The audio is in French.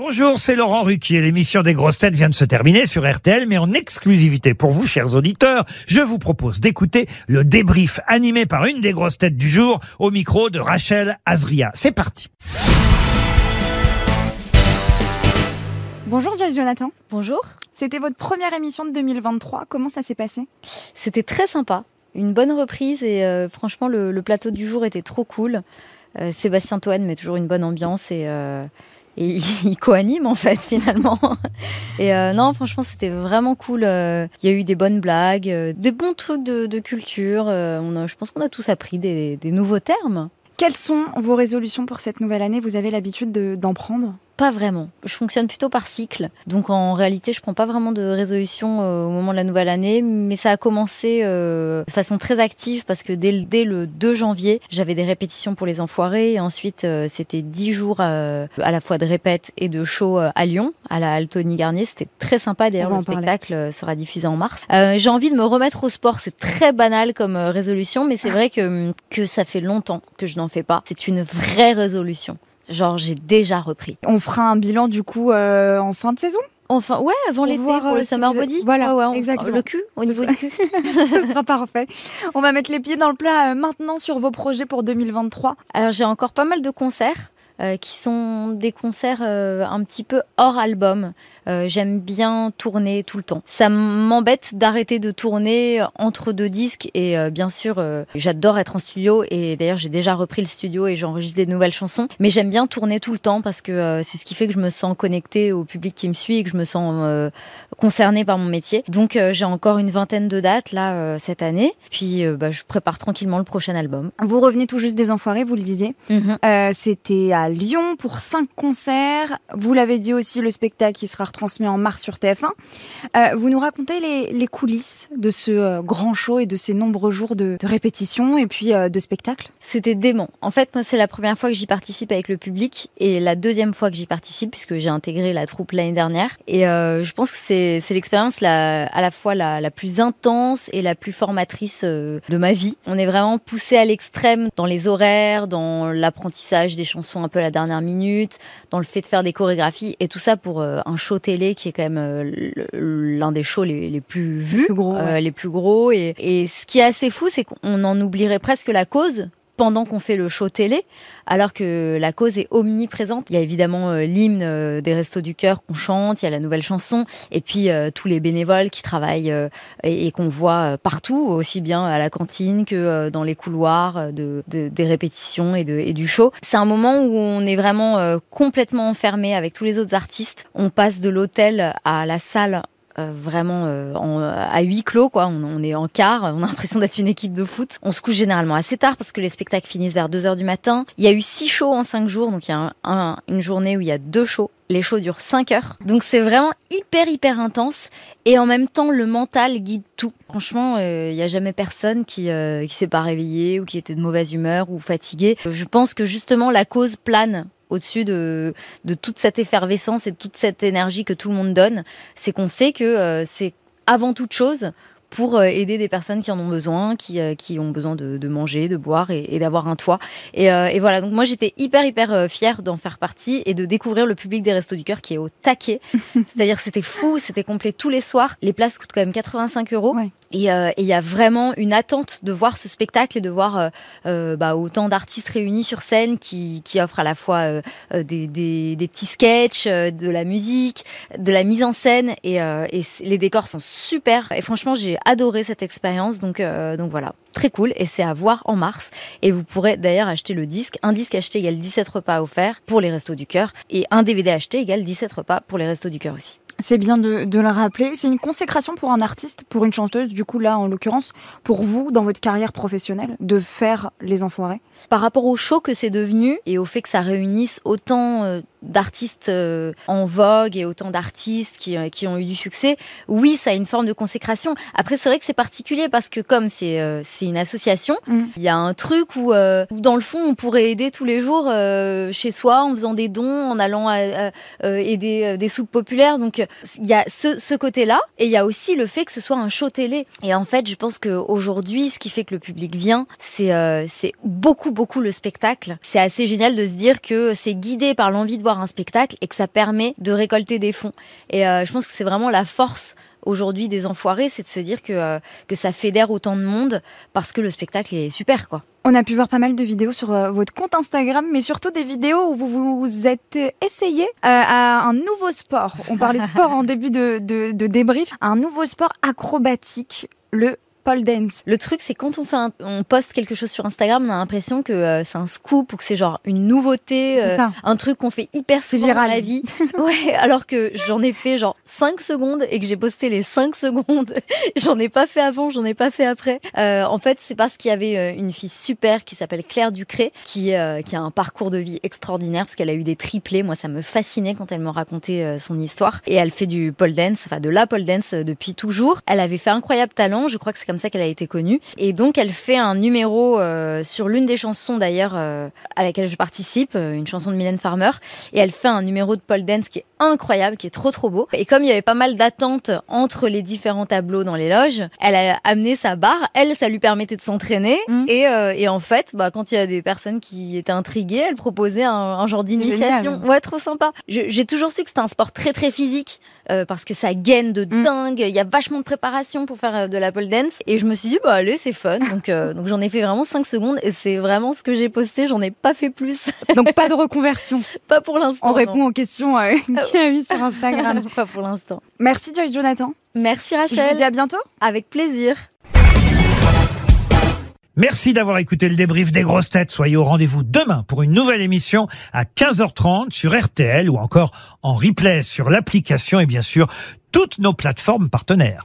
Bonjour, c'est Laurent Ruquier. L'émission des grosses têtes vient de se terminer sur RTL, mais en exclusivité pour vous, chers auditeurs, je vous propose d'écouter le débrief animé par une des grosses têtes du jour au micro de Rachel Azria. C'est parti. Bonjour Joyce Jonathan. Bonjour. C'était votre première émission de 2023. Comment ça s'est passé? C'était très sympa. Une bonne reprise et euh, franchement, le, le plateau du jour était trop cool. Euh, Sébastien Toen met toujours une bonne ambiance et, euh, et il, co-anime en fait finalement. Et euh, non, franchement, c'était vraiment cool. Euh, Il y a eu des bonnes blagues, euh, des bons trucs de, culture. On a, je pense qu'on a tous appris des, des nouveaux termes. Quelles sont vos résolutions pour cette nouvelle année? Vous avez l'habitude de- d'en prendre? Pas vraiment. Je fonctionne plutôt par cycle. Donc en réalité, je prends pas vraiment de résolution euh, au moment de la nouvelle année, mais ça a commencé euh, de façon très active parce que dès, le- dès le 2 janvier, j'avais des répétitions pour les enfoirés et ensuite euh, c'était 10 jours à la fois de répètes et de show à Lyon, à la Altony Garnier. C'était très sympa. D'ailleurs, le spectacle sera diffusé en mars. J'ai envie de me remettre au sport. C'est très banal comme résolution, mais c'est vrai que, que ça fait longtemps que je n'en fais pas. C'est une vraie résolution. Genre, j'ai déjà repris. On fera un bilan du coup euh, en fin de saison? Enfin, ouais, avant l'été, pour euh, le si summer body. voilà, Ouais, ouais, on- exactement. Le cul, au Ce niveau du cul. Ce sera parfait. On va mettre les pieds dans le plat euh, maintenant sur vos projets pour 2023. Alors, j'ai encore pas mal de concerts. Euh, qui sont des concerts euh, un petit peu hors album. Euh, J'aime bien tourner tout le temps. Ça m'embête d'arrêter de tourner entre deux disques et bien sûr j'adore être en studio et d'ailleurs j'ai déjà repris le studio et j'enregistre des nouvelles chansons. Mais j'aime bien tourner tout le temps parce que c'est ce qui fait que je me sens connectée au public qui me suit et que je me sens concernée par mon métier. Donc j'ai encore une vingtaine de dates là cette année. Puis bah, je prépare tranquillement le prochain album. Vous revenez tout juste des Enfoirés, vous le disiez. Euh, C'était à Lyon pour cinq concerts. Vous l'avez dit aussi, le spectacle qui sera retransmis en mars sur TF1. Euh, vous nous racontez les, coulisses de ce euh, grand show et de ces nombreux jours de, de répétition et puis euh, de spectacle? C'était dément. En fait, moi, c'est la première fois que j'y participe avec le public et la deuxième fois que j'y participe puisque j'ai intégré la troupe l'année dernière. Et je pense que c'est l'expérience à la fois la, plus intense et la plus formatrice de ma vie. On est vraiment poussé à l'extrême dans les horaires, dans l'apprentissage des chansons un peu à la dernière minute, dans le fait de faire des chorégraphies et tout ça pour euh, un show télé qui est quand même euh, l'un des shows les, les plus vus Plus gros, euh, ouais. les plus gros. Et, et ce qui est assez fou, c'est qu'on en oublierait presque la cause pendant qu'on fait le show télé, alors que la cause est omniprésente. Il y a évidemment euh, l'hymne euh, des Restos du Cœur qu'on chante, il y a la nouvelle chanson, et puis euh, tous les bénévoles qui travaillent et, qu'on voit partout, aussi bien à la cantine que dans les couloirs de, de- des répétitions et, et du show. C'est un moment où on est vraiment complètement enfermé avec tous les autres artistes. On passe de l'hôtel à la salle euh, vraiment euh, à huis clos quoi. On, est en quart, on a l'impression d'être une équipe de foot. On se couche généralement assez tard parce que les spectacles finissent vers 2 heures du matin. Il y a eu six shows en cinq jours, donc il y a un- un- une journée où il y a deux shows. Les shows durent 5 heures. Donc c'est vraiment hyper hyper intense et en même temps le mental guide tout. Franchement, euh, il n'y a jamais personne qui qui s'est pas réveillé ou qui était de mauvaise humeur ou fatigué. Je pense que justement la cause plane au-dessus de, toute cette effervescence et toute cette énergie que tout le monde donne c'est qu'on sait que euh, c'est avant toute chose pour euh, aider des personnes qui en ont besoin, qui, euh, qui ont besoin de, de manger, de boire et, et d'avoir un toit. Et, euh, et voilà, donc moi j'étais hyper hyper fière d'en faire partie et de découvrir le public des Restos du Cœur qui est au taquet. C'est-à-dire c'était fou, c'était complet tous les soirs. Les places coûtent quand même 85 euros. Ouais. Et euh, il y a vraiment une attente de voir ce spectacle et de voir euh, bah, autant d'artistes réunis sur scène qui, qui offrent à la fois euh, des, des, des petits sketchs, de la musique, de la mise en scène et, les décors sont super. Et franchement, j'ai adoré cette expérience. Donc, euh, donc voilà, très cool. Et c'est à voir en mars. Et vous pourrez d'ailleurs acheter le disque. Un disque acheté égale 17 repas offerts pour les Restos du Cœur. Et un DVD acheté égale 17 repas pour les Restos du Cœur aussi. C'est bien de, de le rappeler. C'est une consécration pour un artiste, pour une chanteuse, du coup là en l'occurrence, pour vous dans votre carrière professionnelle, de faire les Enfoirés? par rapport au show que c'est devenu et au fait que ça réunisse autant euh, d'artistes euh, en vogue et autant d'artistes qui, euh, qui ont eu du succès, oui, ça a une forme de consécration. Après, c'est vrai que c'est particulier parce que comme c'est c'est une association, Mm. il y a un truc où, euh, où, dans le fond, on pourrait aider tous les jours euh, chez soi en faisant des dons, en allant à, à, euh, aider des soupes populaires. Donc, il y a ce, ce côté-là et il y a aussi le fait que ce soit un show télé. Et en fait, je pense qu'aujourd'hui, ce qui fait que le public vient, c'est c'est beaucoup, beaucoup le spectacle. C'est assez génial de se dire que c'est guidé par l'envie de voir un spectacle et que ça permet de récolter des fonds. Et je pense que c'est vraiment la force aujourd'hui des enfoirés, c'est de se dire que, euh, que ça fédère autant de monde parce que le spectacle est super, quoi. On a pu voir pas mal de vidéos sur euh, votre compte Instagram, mais surtout des vidéos où vous vous êtes essayé euh, à un nouveau sport. On parlait de sport en début de, de, de débrief. Un nouveau sport acrobatique, le pole dance. Le truc, c'est quand on fait un- on poste quelque chose sur Instagram, on a l'impression que euh, c'est un scoop ou que c'est genre une nouveauté, euh, un truc qu'on fait hyper souvent viral. dans la vie. ouais, alors que j'en ai fait genre 5 secondes et que j'ai posté les 5 secondes. j'en ai pas fait avant, j'en ai pas fait après. Euh, en fait, c'est parce qu'il y avait une fille super qui s'appelle Claire Ducré, qui, qui a un parcours de vie extraordinaire parce qu'elle a eu des triplés. Moi, ça me fascinait quand elle me racontait son histoire. Et elle fait du pole dance, enfin de la pole dance depuis toujours. Elle avait fait incroyable talent, je crois que c'est comme ça qu'elle a été connue. Et donc, elle fait un numéro euh, sur l'une des chansons d'ailleurs euh, à laquelle je participe, euh, une chanson de Mylène Farmer. Et elle fait un numéro de pole dance qui est incroyable, qui est trop trop beau. Et comme il y avait pas mal d'attentes entre les différents tableaux dans les loges, elle a amené sa barre. Elle, ça lui permettait de s'entraîner. Mm. Et, euh, et en fait, bah, quand il y a des personnes qui étaient intriguées, elle proposait un, un genre d'initiation. Ouais, trop sympa. J'ai toujours su que c'était un sport très très physique euh, parce que ça gaine de Mm. dingue. Il y a vachement de préparation pour faire de la pole dance. Et je me suis dit, bah allez, c'est fun. Donc, euh, donc j'en ai fait vraiment 5 secondes et c'est vraiment ce que j'ai posté. J'en ai pas fait plus. Donc pas de reconversion. pas pour l'instant. On non. répond aux questions euh, qu'il y a eu sur Instagram. pas pour l'instant. Merci Joyce Jonathan. Merci Je vous dis Rachel. à bientôt. Avec plaisir. Merci d'avoir écouté le débrief des grosses têtes. Soyez au rendez-vous demain pour une nouvelle émission à 15h30 sur RTL ou encore en replay sur l'application et bien sûr toutes nos plateformes partenaires.